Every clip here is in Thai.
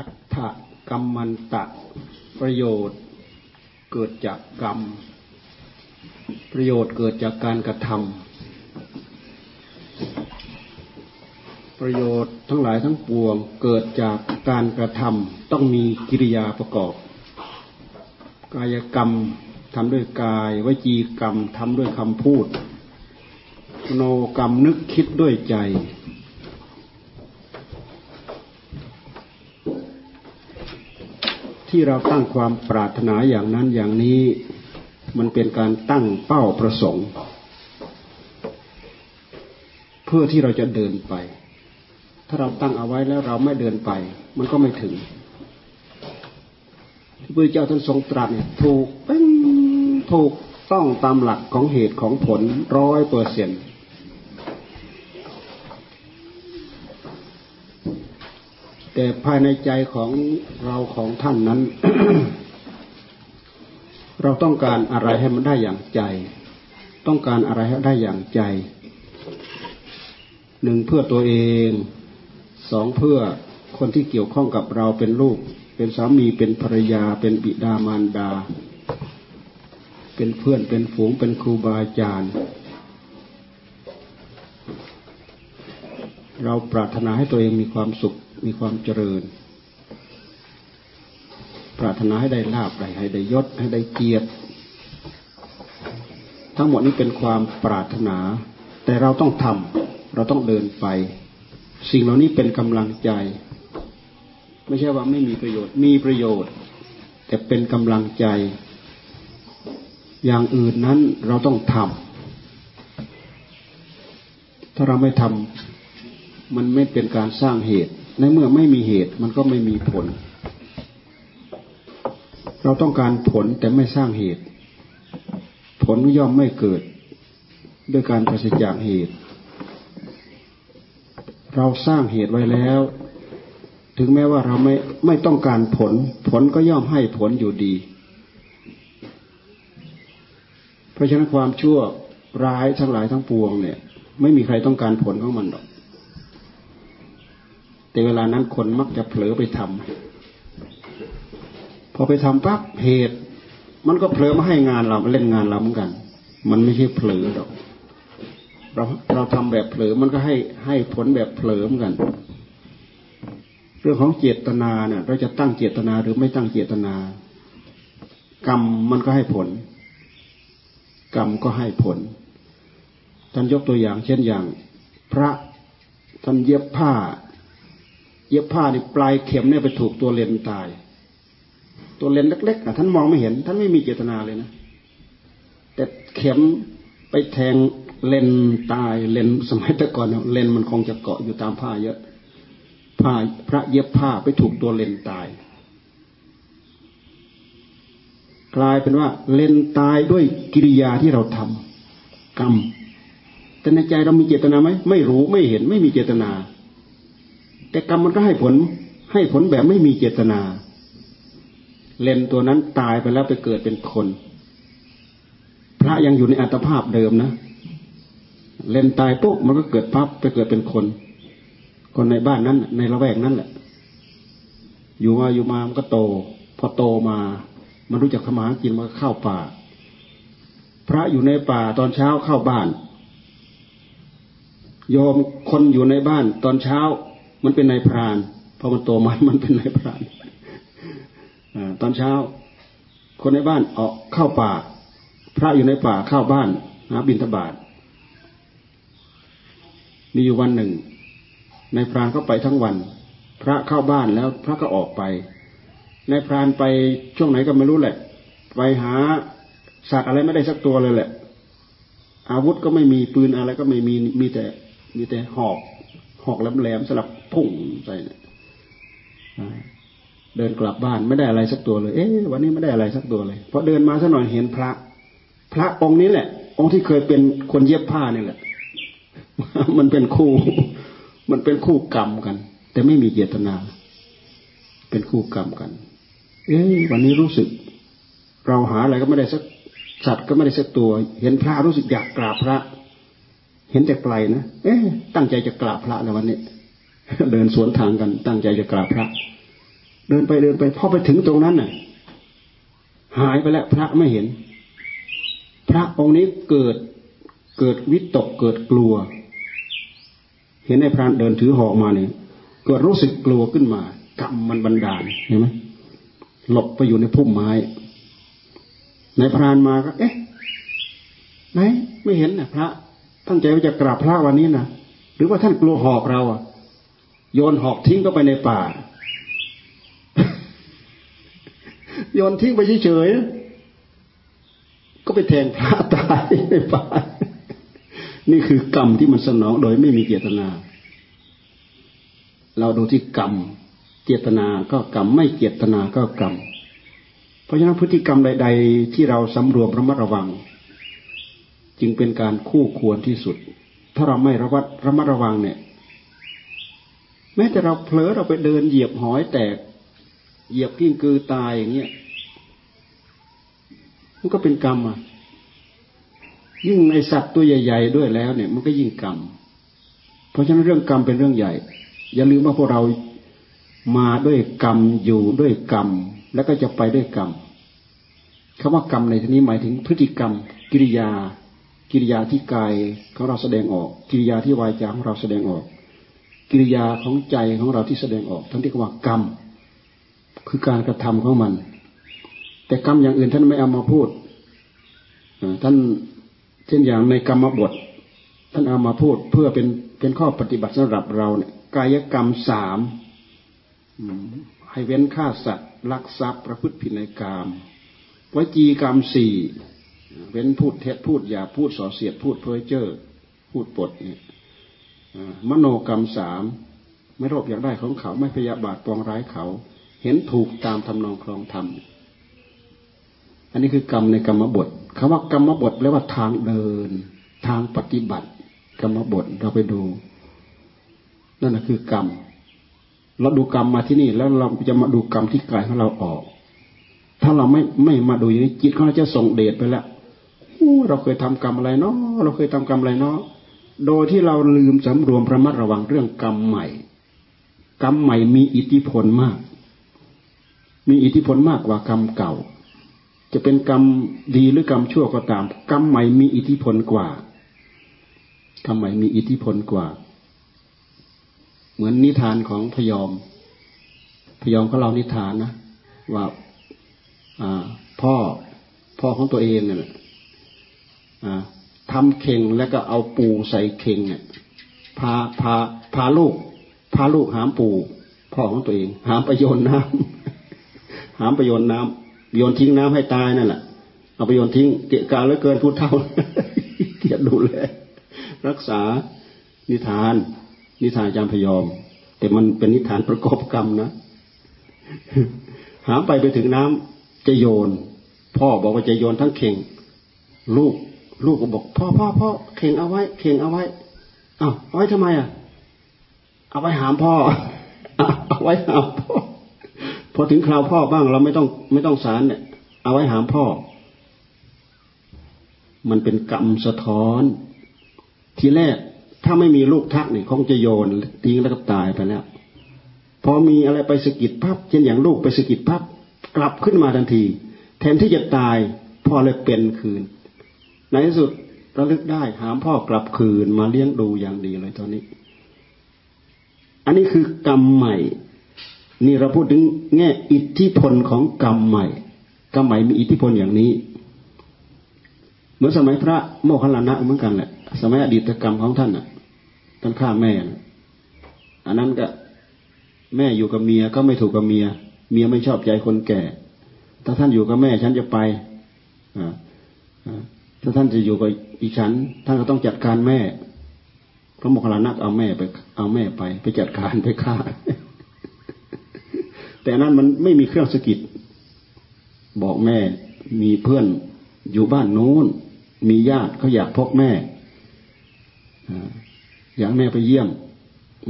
อัตถกรรมันตะประโยชน์เกิดจากกรรม ประโยชน์เกิดจากการกระทำประโยชน์ทั้งหลายทั้งปวงเกิดจากการกระทำต้องมีกิริยาประกอบ กายกรรมทำด้วยกายวจีกรรมทำด้วยคำพูดโนกรรมนึกคิดด้วยใจ ที่เราตั้งความปรารถนาอย่างนั้นอย่างนี้มันเป็นการตั้งเป้าประสงค์ เพื่อที่เราจะเดินไป ถ้าเราตั้งเอาไว้แล้วเราไม่เดินไป มันก็ไม่ถึงที่พระเจ้าท่านทรงตรัสเนี่ยถูกเป็นถูกต้องตามหลักของเหตุของผลร้อยเปอร์เซ็นต์ แต่ภายในใจของเราของท่านนั้น เราต้องการอะไรให้มันได้อย่างใจ ต้องการอะไรให้ได้อย่างใจหนึ่งเพื่อตัวเองสองเพื่อคนที่เกี่ยวข้องกับเราเป็นลูก เป็นสามีเป็นภรรยา เป็นบิดามารดา เป็นเพื่อนเป็นฝูงเป็นครูบาอาจารย์ เราปรารถนาให้ตัวเองมีความสุข มีความเจริญ ปรารถนาให้ได้ลาบได้ให้ได้ยศให้ได้เกียรติ ทั้งหมดนี้เป็นความปรารถนา แต่เราต้องทำเราต้องเดินไป สิ่งเหล่านี้เป็นกำลังใจ ไม่ใช่ว่าไม่มีประโยชน์ มีประโยชน์ แต่เป็นกำลังใจ อย่างอื่นนั้นเราต้องทำถ้าเราไม่ทำมันไม่เป็นการสร้างเหตุ ในเมื่อไม่มีเหตุมันก็ไม่มีผล เราต้องการผลแต่ไม่สร้างเหตุ ผลย่อมไม่เกิด ด้วยการปราศจากเหตุ เราสร้างเหตุไว้แล้ว ถึงแม้ว่าเราไม่ไม่ต้องการผล ผลก็ย่อมให้ผลอยู่ดี เพราะฉะนั้นความชั่วร้ายทั้งหลายทั้งปวงเนี่ย ไม่มีใครต้องการผลของมันหรอก แต่เวลานั้นคนมักจะเผลอไปทำพอไปทำปั๊บเหตุ มันก็เผลอมาให้งานเราเล่นงานเราเหมือนกัน มันไม่ใช่เผลอหรอกเราเราทำแบบเผลอมันก็ให้ให้ผลแบบเผลอเหมือนกัน เรื่องของเจตนาเนี่ยเราจะตั้งเจตนาหรือไม่ตั้งเจตนา กรรมมันก็ให้ผล กรรมก็ให้ผล ท่านยกตัวอย่าง เช่นอย่าง พระท่านเย็บผ้า เย็บผ้านี่ปลายเข็มเนี่ยไปถูกตัวเลนตาย ตัวเลนเล็กๆอะท่านมองไม่เห็น ท่านไม่มีเจตนาเลยนะ แต่เข็มไปแทงเลนตายเลนสมัยแต่ก่อนเลนมันคงจะเกาะอยู่ตามผ้าเยอะ ผ้าพระเย็บผ้าไปถูกตัวเลนตาย กลายเป็นว่าเลนตายด้วยกิริยาที่เราทำกรรมแต่ในใจเรามีเจตนาไหมไม่รู้ไม่เห็นไม่มีเจตนา แต่กรรมมันก็ให้ผลให้ผลแบบไม่มีเจตนา เลนตัวนั้นตายไปแล้วไปเกิดเป็นคน พระยังอยู่ในอัตภาพเดิมนะเลนตายปุ๊บมันก็เกิดปั๊บไปเกิดเป็นคน คนในบ้านนั้น ในละแวกนั้นแหละ อยู่มาอยู่มามันก็โต พอโตมา มันรู้จักทำมาหากินมันก็เข้าป่า พระอยู่ในป่าตอนเช้าเข้าบ้าน โยมคนอยู่ในบ้านตอนเช้า มันเป็นนายพรานพอมันโตมามันเป็นนายพรานอตอนเช้า คนในบ้านออกเข้าป่า พระอยู่ในป่าเข้าบ้านหาบิณฑบาตมีอยู่วันหนึ่งนายพรานก็ไปทั้งวัน พระเข้าบ้านแล้วพระก็ออกไปนายพรานไปช่วงไหนก็ไม่รู้แหละ ไปหาสัตว์อะไรไม่ได้สักตัวเลยแหละ อาวุธก็ไม่มีปืนอะไรก็ไม่มีมีแต่มีแต่หอก หอกแหลมๆสลับพุ่งใส่เดินกลับบ้านไม่ได้อะไรสักตัวเลย เอ๊ะวันนี้ไม่ได้อะไรสักตัวเลยพอเดินมาสักหน่อยเห็นพระ พระองค์นี้แหละ องค์ที่เคยเป็นคนเย็บผ้านี่แหละ มันเป็นคู่ มันเป็นคู่กรรมกัน แต่ไม่มีเจตนา เป็นคู่กรรมกัน เอ๊ะวันนี้รู้สึก เราหาอะไรก็ไม่ได้สักสัตว์ก็ไม่ได้สักตัว เห็นพระรู้สึกอยากกราบพระ เห็นแต่ไกลนะเอ๊ะตั้งใจจะกราบพระในวันนี้เดินสวนทางกัน ตั้งใจจะกราบพระ เดินไปเดินไปพอไปถึงตรงนั้นน่ะ หายไปแล้วพระไม่เห็น พระองค์นี้เกิดเกิดวิตกเกิดกลัว เห็นไอ้พรานเดินถือหอกมาเนี่ยเกิดรู้สึกกลัวขึ้นมากรรมมันบันดาลเห็นไหมหลบไปอยู่ในพุ่มไม้ ในพรานมาก็ เอ๊ะไหนไม่เห็นนะพระ ตั้งใจว่าจะกราบพระวันนี้นะหรือว่าท่านกลัวหอกเราอะ โยนหอกทิ้งเข้าไปในป่า โยนทิ้งไปเฉยๆก็ไปแทงพระตายในป่า นี่คือกรรมที่มันสนองโดยไม่มีเจตนา เราดูที่กรรม เจตนาก็กรรมไม่เจตนาก็กรรม เพราะฉะนั้นพฤติกรรมใด ๆ ที่เราสำรวมระมัดระวัง จึงเป็นการคู่ควรที่สุด ถ้าเราไม่ระวัดระมัดระวังเนี่ย แม้แต่เราเผลอเราไปเดินเหยียบหอยแตก เหยียบกิ้งกือตายอย่างเงี้ยมันก็เป็นกรรมอะ ยิ่งในสัตว์ตัวใหญ่ ๆ ด้วยแล้วเนี่ย มันก็ยิ่งกรรม เพราะฉะนั้นเรื่องกรรมเป็นเรื่องใหญ่ อย่าลืมว่าพวกเรามาด้วยกรรมอยู่ด้วยกรรม แล้วก็จะไปด้วยกรรมคำว่ากรรมในที่นี้หมายถึงพฤติกรรม กิริยา กิริยาที่กายของเราแสดงออก กิริยาที่วายจาของเราแสดงออก กิริยาของใจของเราที่แสดงออกท่านเรียกว่ากรรม คือการกระทำของมัน แต่กรรมอย่างอื่นท่านไม่เอามาพูดท่านเช่นอย่างในกรรมบท ท่านเอามาพูดเพื่อเป็นเป็นข้อปฏิบัติสำหรับเราเนี่ยกายกรรมสามให้เว้นฆ่าสัตว์ลักทรัพย์ประพฤติผิดในกรรมวจีกรรมสี่ เว้นพูดเท็จพูดหยาพูดส่อเสียดพูดเพ้อเจ้อพูดปดเนี่ยมโนกรรมสามไม่โลภอยากได้ของเขาไม่พยาบาทปองร้ายเขา เห็นถูกตามทำนองครองธรรมอันนี้คือกรรมในกรรมบทคำว่ากรรมบทแปลว่าทางเดิน ทางปฏิบัติ กรรมบทเราไปดู นั่นแหะคือกรรมเราดูกรรมมาที่นี่ แล้วเราจะมาดูกรรมที่กายของเราออก ถ้าเราไม่ไม่มาดูอย่างนี้จิตของเราจะส่งเดชไปแล้ว เราเคยทำกรรมอะไรเนาะเราเคยทำกรรมอะไรเนาะโดยที่เราลืมสำรวมระมัดระวังเรื่องกรรมใหม่ กรรมใหม่มีอิทธิพลมาก มีอิทธิพลมากกว่ากรรมเก่า จะเป็นกรรมดีหรือกรรมชั่วก็ตาม กรรมใหม่มีอิทธิพลกว่ากรรมใหม่มีอิทธิพลกว่า เหมือนนิทานของพยอม พยอมก็เล่านิทานนะว่าพ่อพ่อของตัวเองเนี่ย ทำเข่งแล้วก็เอาปูใส่เข่งเนี่ยพาพาพาลูก พาลูกหามปูพ่อของตัวเอง หามไปโยนน้ำหามไปโยนน้ำโยนทิ้งน้ำให้ตายนั่นแหละเอาไปโยนทิ้งเกะกะเหลือเกินพูดเท่าเกียรดูแลรักษานิทาน นิทานจามพยอม แต่มันเป็นนิทานประกอบกรรมนะ หามไปไปถึงน้ำจะโยน พ่อบอกว่าจะโยนทั้งเข่ง ลูก ลูกก็บอกพ่อพ่อพ่อเข่งเอาไว้ เข่งเอาไว้อ้าวเอาไว้ทำไมอะ เอาไว้หามพ่อ เอาไว้หามพ่อพอถึงคราวพ่อบ้างเราไม่ต้องไม่ต้องสารเนี่ย เอาไว้หามพ่อ มันเป็นกรรมสะท้อน ทีแรกถ้าไม่มีลูกทักเนี่ยคงจะโยนทิ้งแล้วก็ตายไปแล้วพอมีอะไรไปสะกิดพับเช่นอย่างลูกไปสะกิดพับกลับขึ้นมาทันที แทนที่จะตายพ่อเลยเป็นคืน ในที่สุดระลึกได้หามพ่อกลับคืนมาเลี้ยงดูอย่างดีเลยตอนนี้ อันนี้คือกรรมใหม่ นี่เราพูดถึงแง่อิทธิพลของกรรมใหม่ กรรมใหม่มีอิทธิพลอย่างนี้ เหมือนสมัยพระโมคคัลลานะเหมือนกันแหละ สมัยอดีตกรรมของท่านอะ ท่านฆ่าแม่นะอันนั้นก็แม่อยู่กับเมียก็ไม่ถูกกับเมีย เมียไม่ชอบใจคนแก่ ถ้าท่านอยู่กับแม่ฉันจะไป อ่า ถ้าท่านจะอยู่กับอีฉัน ท่านก็ต้องจัดการแม่ พระโมคคัลลานะเอาแม่ไป เอาแม่ไป ไปจัดการไปฆ่า แต่นั้นมันไม่มีเครื่องสกิดบอกแม่มีเพื่อนอยู่บ้านโน้น มีญาติเขาอยากพบแม่อยากแม่ไปเยี่ยม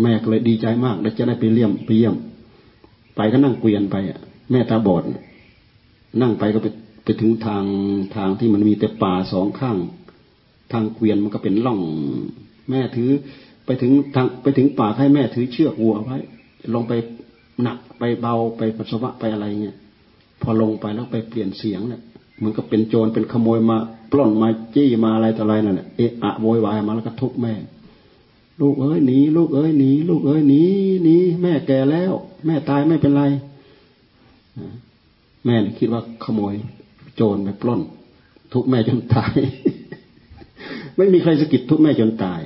แม่ก็เลยดีใจมากได้จะได้ไปเลี่ยมไปเยี่ยม ไปก็นั่งเกวียนไปอะแม่ตาบอดนั่งไปก็ไป ไปถึงทางทางที่มันมีแต่ป่าสองข้าง ทางเกวียนมันก็เป็นล่อง แม่ถือ ไปถึงทางไปถึงป่าให้แม่ถือเชือกวัวไว้ลงไปหนักไปเบาไปปัสสาวะไปอะไรเงี้ยพอลงไปแล้วไปเปลี่ยนเสียงเนี่ยมันก็เป็นโจรเป็นขโมยมาปล้นมาจี้มาอะไรต่ออะไรนั่นแหละเอะอะโวยวายมาแล้วก็ทุบแม่ ลูกเอ้ยหนีลูกเอ้ยหนีลูกเอ้ยหนีหนีแม่แก่แล้ว แม่ตายไม่เป็นไรแม่คิดว่าขโมย โจรไปปล้น ทุบแม่จนตาย ไม่มีใครสะกิดทุบแม่จนตาย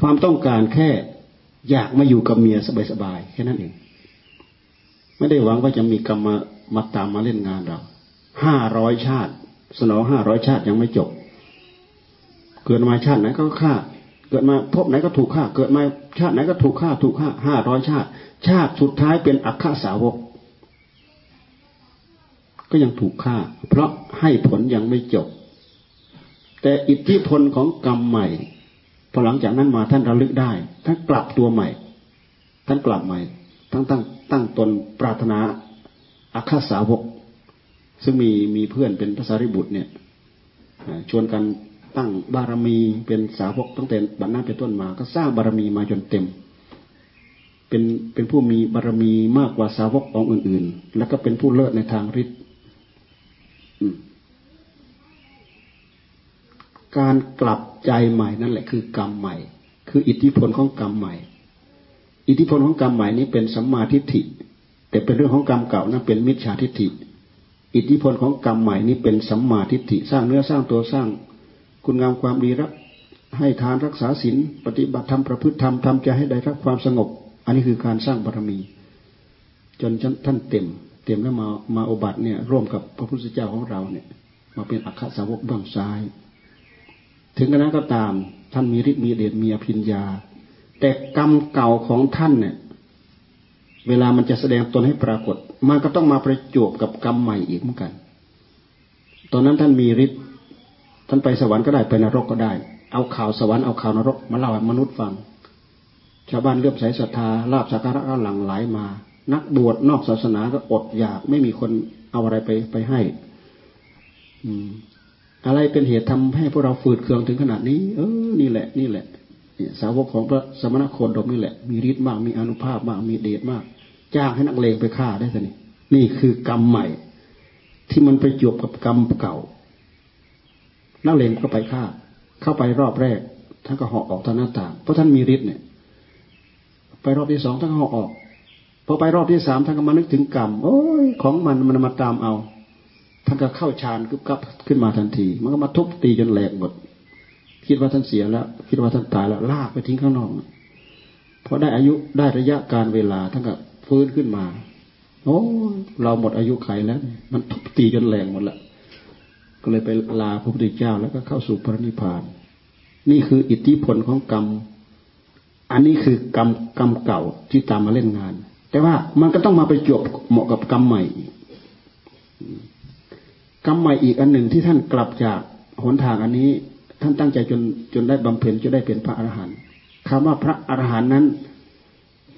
ความต้องการแค่อยากมาอยู่กับเมียสบายๆแค่นั้นเอง ไม่ได้หวังว่าจะมีกรรมมามาตามมาเล่นงานเราห้าร้อยชาติ สนองห้าร้อยชาติยังไม่จบ เกิดมาชาติไหนก็ฆ่า เกิดมาพบไหนก็ถูกฆ่า เกิดมาชาติไหนก็ถูกฆ่า ถูกฆ่าห้าร้อยชาติ ชาติสุดท้ายเป็นอัคคสาวก ก็ยังถูกฆ่า เพราะให้ผลยังไม่จบ แต่อิทธิพลของกรรมใหม่พอหลังจากนั้นมาท่านระลึกได้ท่านกลับตัวใหม่ ท่านกลับใหม่ตั้งตั้งตั้งตนปรารถนาอาคาสาวก ซึ่งมีมีเพื่อนเป็นพระสารีบุตรเนี่ยชวนกันตั้งบารมีเป็นสาวกตั้งแต่บัดนั้นเป็นต้นมา ก็สร้างบารมีมาจนเต็ม เป็นเป็นผู้มีบารมีมากกว่าสาวกองอื่น ๆ แล้วก็เป็นผู้เลิศในทางฤทธิ์ การกลับใจใหม่นั่นแหละคือกรรมใหม่ คืออิทธิพลของกรรมใหม่ อิทธิพลของกรรมใหม่นี้เป็นสัมมาทิฏฐิ แต่เป็นเรื่องของกรรมเก่านั้นเป็นมิจฉาทิฏฐิ อิทธิพลของกรรมใหม่นี้เป็นสัมมาทิฏฐิสร้างเนื้อสร้างตัวสร้าง คุณงามความดีรักให้ทานรักษาศีลปฏิบัติธรรมประพฤติธรรมทำใจให้ได้รับความสงบ อันนี้คือการสร้างบารมี จนท่านเต็ม เต็มแล้วมามาอบัติเนี่ย ร่วมกับพระพุทธเจ้าของเราเนี่ย มาเป็นอัคคสาวกเบื้องซ้าย ถึงกระนั้นก็ตาม ท่านมีฤทธิ์มีเดชมีอภิญญา แต่กรรมเก่าของท่านเนี่ย เวลามันจะแสดงตนให้ปรากฏ มันก็ต้องมาประจบกับกรรมใหม่อีกเหมือนกัน ตอนนั้นท่านมีฤทธิ์ท่านไปสวรรค์ก็ได้ไปนรกก็ได้ เอาข่าวสวรรค์เอาข่าวนรกมาเล่าให้มนุษย์ฟัง ชาวบ้านเลื่อมใสศรัทธาลาบสักการะก็หลั่งไหลมา นักบวชนอกศาสนาก็อดอยากไม่มีคนเอาอะไรไปไปให้ อืม อะไรเป็นเหตุทำให้พวกเราฝืดเคืองถึงขนาดนี้ เออ นี่แหละ นี่แหละสาวกของพระสมณโคดมนี่แหละ มีฤทธิ์มาก มีอนุภาพมาก มีเดชมาก จ้างให้นักเลงไปฆ่าได้สินี่นี่คือกรรมใหม่ ที่มันไปจบกับกรรมเก่า นักเลงก็ไปฆ่า เข้าไปรอบแรกท่านก็ห่อออกทางหน้าต่าง เพราะท่านมีฤทธิ์เนี่ย ไปรอบที่สองท่านก็ห่อออก พอไปรอบที่สามท่านก็มานึกถึงกรรมโอ้ยของมันมันมาตามเอาท่านก็เข้าฌานกึบกับขึ้นมาทันที มันก็มาทุบตีจนแหลกหมด คิดว่าท่านเสียแล้ว คิดว่าท่านตายแล้วลากไปทิ้งข้างนอกพอได้อายุได้ระยะการเวลาท่านก็ฟื้นขึ้นมาโอ้เราหมดอายุไขแล้ว มันทุบตีจนแหลกหมดละก็เลยไปลาพระพุทธเจ้าแล้วก็เข้าสู่พระนิพพาน นี่คืออิทธิพลของกรรม อันนี้คือกรรมกรรมเก่าที่ตามมาเล่นงาน แต่ว่ามันก็ต้องมาไปจบเหมาะกับกรรมใหม่กรรมใหม่อีกอันหนึ่งที่ท่านกลับจากหนทางอันนี้ ท่านตั้งใจจนจนได้บำเพ็ญจนได้เป็นพระอรหันต์คำว่าพระอรหันต์นั้น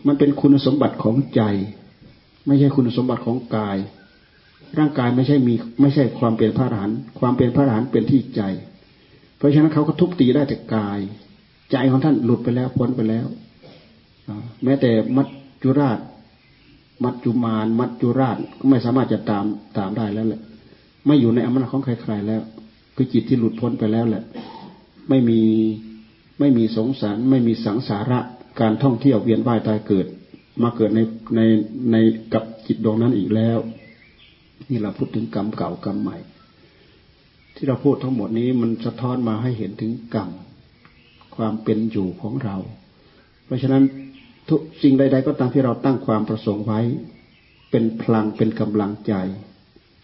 มันเป็นคุณสมบัติของใจ ไม่ใช่คุณสมบัติของกาย ร่างกายไม่ใช่มีไม่ใช่ความเป็นพระอรหันต์ความเป็นพระอรหันต์เป็นที่ใจ เพราะฉะนั้นเขาก็ทุบตีได้แต่กาย ใจของท่านหลุดไปแล้วพ้นไปแล้วแม้แต่มัจจุราช มัจจุมาน มัจจุราชก็ไม่สามารถจะตามตามได้แล้วแหละ ไม่อยู่ในอำนาจของใครๆแล้ว คือจิตที่หลุดพ้นไปแล้วแหละ ไม่มีไม่มีสงสาร ไม่มีสังสาระการท่องเที่ยวเวียนว่ายตายเกิด มาเกิดในในในกับจิตดวงนั้นอีกแล้ว นี่เราพูดถึงกรรมเก่ากรรมใหม่ ที่เราพูดทั้งหมดนี้มันสะท้อนมาให้เห็นถึงกรรมความเป็นอยู่ของเรา เพราะฉะนั้น ทุกสิ่งใด ๆ ก็ตามที่เราตั้งความประสงค์ไว้ เป็นพลังเป็นกำลังใจ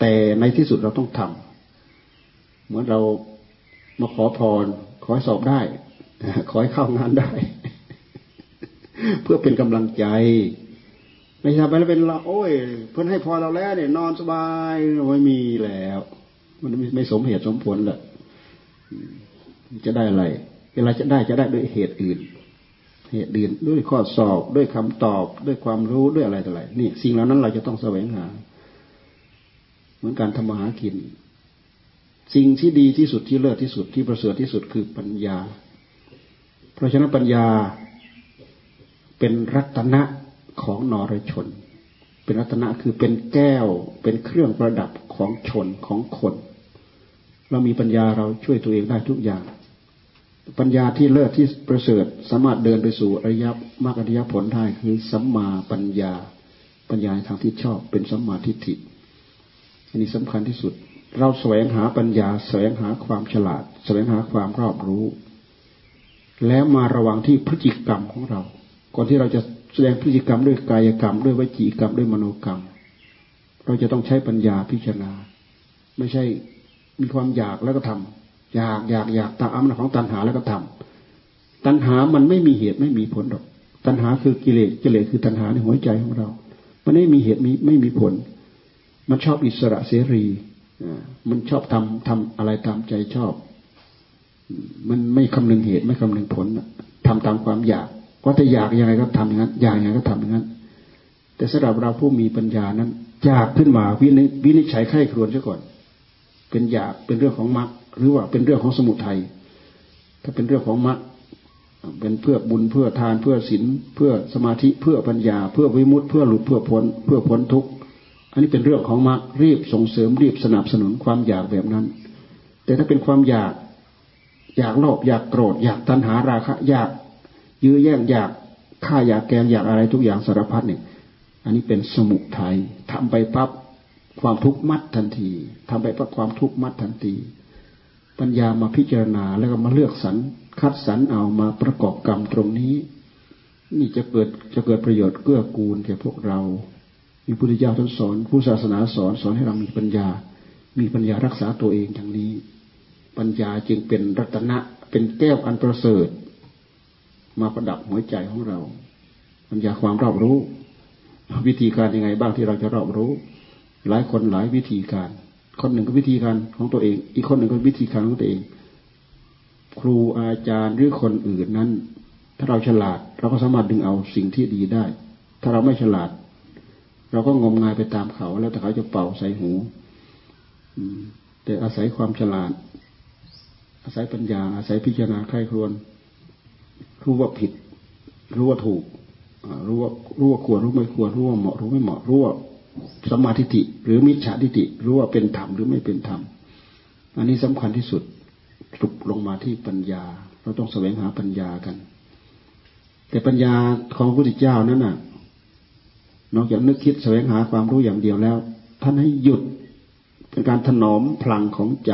แต่ในที่สุดเราต้องทำเหมือนเรามาขอพร ขอให้สอบได้ ขอให้เข้างานได้ เพื่อเป็นกำลังใจ ไม่ใช่ไปแล้วเป็นเราโอ้ย เพื่อนให้พรเราแล้วเนี่ย นอนสบายไม่มีแล้ว มันไม่สมเหตุสมผลแหละจะได้อะไรเวลาจะได้จะได้ด้วยเหตุอื่น เหตุอื่นด้วยข้อสอบด้วยคำตอบด้วยความรู้ด้วยอะไรต่ออะไรนี่สิ่งเหล่านั้นเราจะต้องแสวงหา เหมือนการทำมาหากิน สิ่งที่ดีที่สุดที่เลิศที่สุดที่ประเสริฐที่สุดคือปัญญา เพราะฉะนั้นปัญญาเป็นรัตนะของนรชน เป็นรัตนะคือเป็นแก้ว เป็นเครื่องประดับของชนของคน เรามีปัญญาเราช่วยตัวเองได้ทุกอย่าง ปัญญาที่เลิศที่ประเสริฐสามารถเดินไปสู่อริยมรรคอริยผลได้คือสัมมาปัญญา ปัญญาทางที่ชอบเป็นสัมมาทิฏฐิอันนี้สำคัญที่สุด เราแสวงหาปัญญา แสวงหาความฉลาด แสวงหาความรอบรู้ แล้วมาระวังที่พฤติกรรมของเรา ก่อนที่เราจะแสดงพฤติกรรมด้วยกายกรรม ด้วยวจีกรรมด้วยมโนกรรม เราจะต้องใช้ปัญญาพิจารณา ไม่ใช่มีความอยากแล้วก็ทำ อยากอยากอยากตามอำนาจของตัณหาแล้วก็ทำตัณหามันไม่มีเหตุไม่มีผลหรอก ตัณหาคือกิเลสกิเลสคือตัณหาในหัวใจของเรา มันไม่มีเหตุมีไม่มีผล มันชอบอิสระเสรีมันชอบทำทำอะไรตามใจชอบ มันไม่คำนึงเหตุไม่คำนึงผลทำตามความอยากว่าจะอยากยังไงก็ทำอย่างนั้นอยากยังไงก็ทำอย่างนั้น แต่สำหรับเราผู้มีปัญญานั้นอยากขึ้นมาวินิจฉัยไข้ครวนซะก่อน เป็นอยากเป็นเรื่องของมรรค หรือว่าเป็นเรื่องของสมุทัยถ้าเป็นเรื่องของมรรคเป็นเพื่อบุญเพื่อทานเพื่อศีลเพื่อสมาธิเพื่อปัญญา เพื่อวิมุตติเพื่อหลุดเพื่อพ้นเพื่อพ้นทุกข์อันนี้เป็นเรื่องของมรรครีบส่งเสริมรีบสนับสนุนความอยากแบบนั้น แต่ถ้าเป็นความอยากอยากโลภอยากโกรธ อยากตัณหาราคะอยากยื้อแย่งอยากฆ่าอยากแกงอยากอะไรทุกอย่างสารพัดเนี่ยอันนี้เป็นสมุทัยทำไปปั๊บความทุกข์มัดทันทีทำไปปั๊บความทุกข์มัดทันที ปัญญามาพิจารณาแล้วก็มาเลือกสรรคัดสรรเอามาประกอบกรรมตรงนี้ นี่จะเกิดจะเกิดประโยชน์เกื้อกูลแก่พวกเรา มีพุทธเจ้าท่านสอน ผู้ศาสนาสอนสอนให้เรามีปัญญา มีปัญญารักษาตัวเองอย่างนี้ ปัญญาจึงเป็นรัตนะเป็นแก้วอันประเสริฐ มาประดับหัวใจของเรา ปัญญาความรอบรู้ วิธีการยังไงบ้างที่เราจะรอบรู้ หลายคนหลายวิธีการ คนหนึ่งก็วิธีการของตัวเอง อีกคนหนึ่งก็วิธีการของตัวเอง ครูอาจารย์หรือคนอื่นนั้น ถ้าเราฉลาด เราก็สามารถดึงเอาสิ่งที่ดีได้ ถ้าเราไม่ฉลาด เราก็งมงายไปตามเขา แล้วแต่เขาจะเป่าใส่หูแต่อาศัยความฉลาด อาศัยปัญญา อาศัยพิจารณาใครครวนรู้ว่าผิด รู้ว่าถูกรู้ว่ารู้ว่าควรรู้ไม่ควรรู้ว่าเหมาะรู้ไม่เหมาะรู้ว่า สมาธิิหรือมิจฉาทิฏฐิรู้ว่าเป็นธรรมหรือไม่เป็นธรรมอันนี้สำคัญที่สุดสุกลงมาที่ปัญญา เราต้องแสวงหาปัญญากัน แต่ปัญญาของพระพุทธเจ้านั้นน่ะ นอกจากนึกคิดแสวงหาความรู้อย่างเดียวแล้ว ท่านให้หยุดเป็นการถนอมพลังของใจ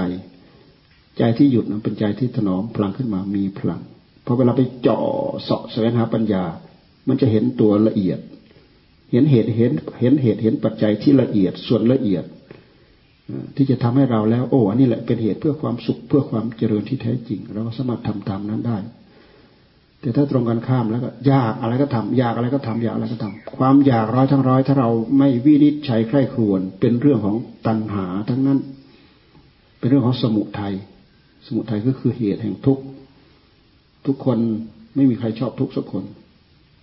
ใจที่หยุดนั้นเป็นใจที่ถนอมพลังขึ้นมามีพลังพอเวลาไปเจาะเสาะแสวงหาปัญญา มันจะเห็นตัวละเอียด ห็นเหตุเห็นเห็นเหตุเห็นปัจจัยที่ละเอียดส่วนละเอียดที่จะทำให้เราแล้ว โอ้อันนี้แหละเป็นเหตุเพื่อความสุขเพื่อความเจริญที่แท้จริง เราสามารถทำตามนั้นได้ แต่ถ้าตรงกันข้ามแล้วก็ยากอะไรก็ทำอยากอะไรก็ทำอยากอะไรก็ทำความอยากร้อยทั้งร้อย ถ้าเราไม่วินิจฉัยใคร่ครวญเป็นเรื่องของตัณหาทั้งนั้น เป็นเรื่องของสมุทัยสมุทัยก็คือเหตุแห่งทุกข์ทุกคนไม่มีใครชอบทุกข์สักคน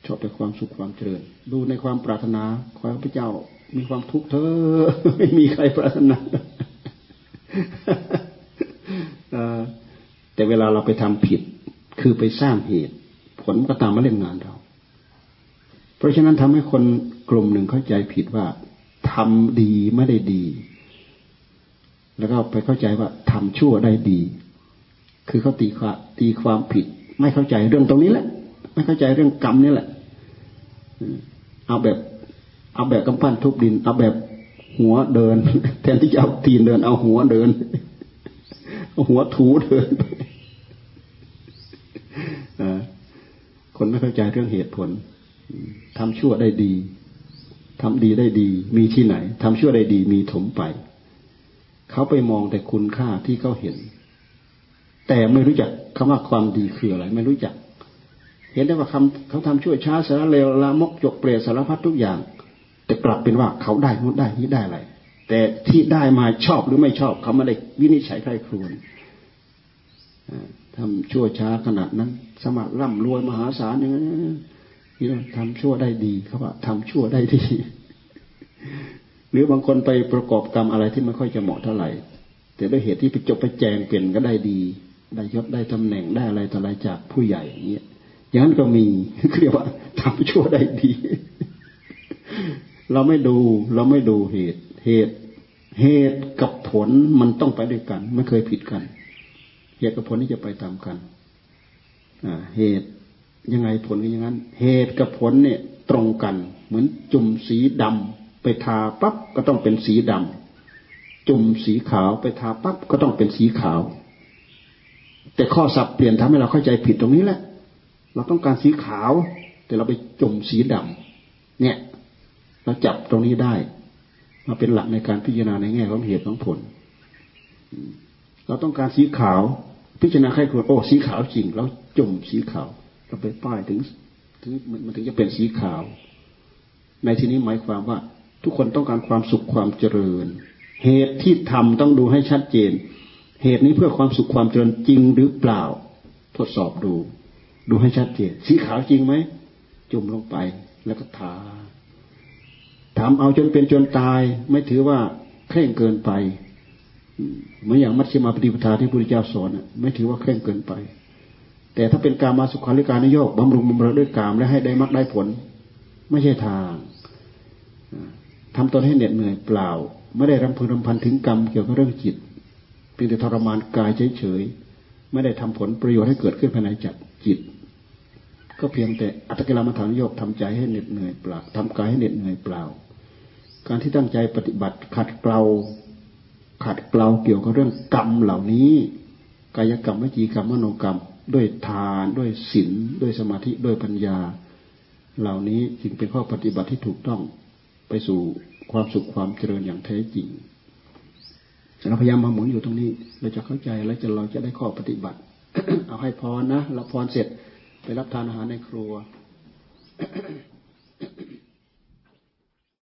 ชอบแต่ความสุขความเจริญ ดูในความปรารถนาขอให้พระเจ้ามีความทุกข์เธอไม่มีใครปรารถนาแต่เวลาเราไปทำผิด คือไปสร้างเหตุ ผลก็ตามมาเล่นงานเรา เพราะฉะนั้นทำให้คนกลุ่มหนึ่งเข้าใจผิดว่าทำดีไม่ได้ดี แล้วก็ไปเข้าใจว่าทำชั่วได้ดี คือเขาตีความตีความผิด ไม่เข้าใจเรื่องตรงนี้แหละ ไม่เข้าใจเรื่องกรรมนี่แหละ เอาแบบ เอาแบบกำปั้นทุบดิน เอาแบบหัวเดิน แทนที่จะเอาตีนเดิน เอาหัวเดิน เอาหัวถูเดินคนไม่เข้าใจเรื่องเหตุผลทำชั่วได้ดีทำดีได้ดี มีที่ไหนทำชั่วได้ดี มีถมไป เขาไปมองแต่คุณค่าที่เขาเห็น แต่ไม่รู้จักคำว่าความดีคืออะไร ไม่รู้จัก เห็นได้ว่าคำเขาทำชั่วช้าสารเลวละมกจกเปรตสารพัดทุกอย่าง แต่กลับเป็นว่าเขาได้นู้นได้นี้ได้อะไร แต่ที่ได้มาชอบหรือไม่ชอบ เขาไม่ได้วินิจฉัยใครครวนทำชั่วช้าขนาดนั้น สมัครร่ำรวยมหาศาลอย่างนี้นี่ทำชั่วได้ดีเขาว่าทำชั่วได้ดี หรือบางคนไปประกอบกรรมอะไรที่ไม่ค่อยจะเหมาะเท่าไหร่ แต่ด้วยเหตุที่ไปจบไปแจงเปลี่ยนก็ได้ดี ได้ยศได้ตำแหน่งได้อะไรต่ออะไรจากผู้ใหญ่อย่างเงี้ย อย่างนั้นก็มีเรียกว่าทำชั่วได้ดี เราไม่ดูเราไม่ดูเหตุ เหตุ เหตุกับผลมันต้องไปด้วยกัน ไม่เคยผิดกัน เหตุกับผลนี่จะไปตามกันเหตุยังไงผลก็อย่างนั้น เหตุกับผลเนี่ย ตรงกัน เหมือนจุ่มสีดำไปทาปั๊บก็ต้องเป็นสีดำจุ่มสีขาวไปทาปั๊บก็ต้องเป็นสีขาว แต่ข้อสับเปลี่ยนทำให้เราเข้าใจผิดตรงนี้แหละ เราต้องการสีขาว แต่เราไปจมสีดำเนี่ย เราจับตรงนี้ได้ มาเป็นหลักในการพิจารณาในแง่ของเหตุของผล เราต้องการสีขาว พิจารณาใครควรโอ้สีขาวจริง แล้วจมสีขาว เราไปป้ายถึงถึงมันถึงจะเป็นสีขาว ในที่นี้หมายความว่า ทุกคนต้องการความสุขความเจริญ เหตุที่ทำต้องดูให้ชัดเจน เหตุนี้เพื่อความสุขความเจริญจริงหรือเปล่า ทดสอบดู ดูให้ชัดเจนสีขาวจริงไหมจุ่มลงไป แล้วก็ทาทำเอาจนเป็นจนตาย ไม่ถือว่าเคร่งเกินไปเหมือนอย่างมัชฌิมาปฏิปทาที่พระพุทธเจ้าสอนไม่ถือว่าเคร่งเกินไป แต่ถ้าเป็นการมาสุขาริการนโยกบำรุงบำเรอด้วยกามและให้ได้มรรคได้ผล ไม่ใช่ทางทำตนให้เหน็ดเหนื่อยเปล่า ไม่ได้รำพึงรำพันถึงกรรมเกี่ยวกับเรื่องจิตเพียงแต่ทรมานกายเฉยๆไม่ได้ทำผลประโยชน์ให้เกิดขึ้นภายในจัก จิต ก็เพียงแต่อัตกิลมัฐานโยกทำใจให้เหน็ดเหนื่อยเปล่าทำกายให้เหน็ดเหนื่อยเปล่า การที่ตั้งใจปฏิบัติขัดเกลาขัดเกลาเกี่ยวกับเรื่องกรรมเหล่านี้ กายกรรมวิจีกรรมมโนกรรม ด้วยทานด้วยศีลด้วยสมาธิด้วยปัญญา เหล่านี้จึงเป็นข้อปฏิบัติที่ถูกต้องไปสู่ความสุขความเจริญอย่างแท้จริงเราพยายามมาหมุนอยู่ตรงนี้ เราจะเข้าใจแล้วจะเราจะได้ข้อปฏิบัติ เอาให้พรนะรับพรเสร็จไปรับทานอาหารในครัว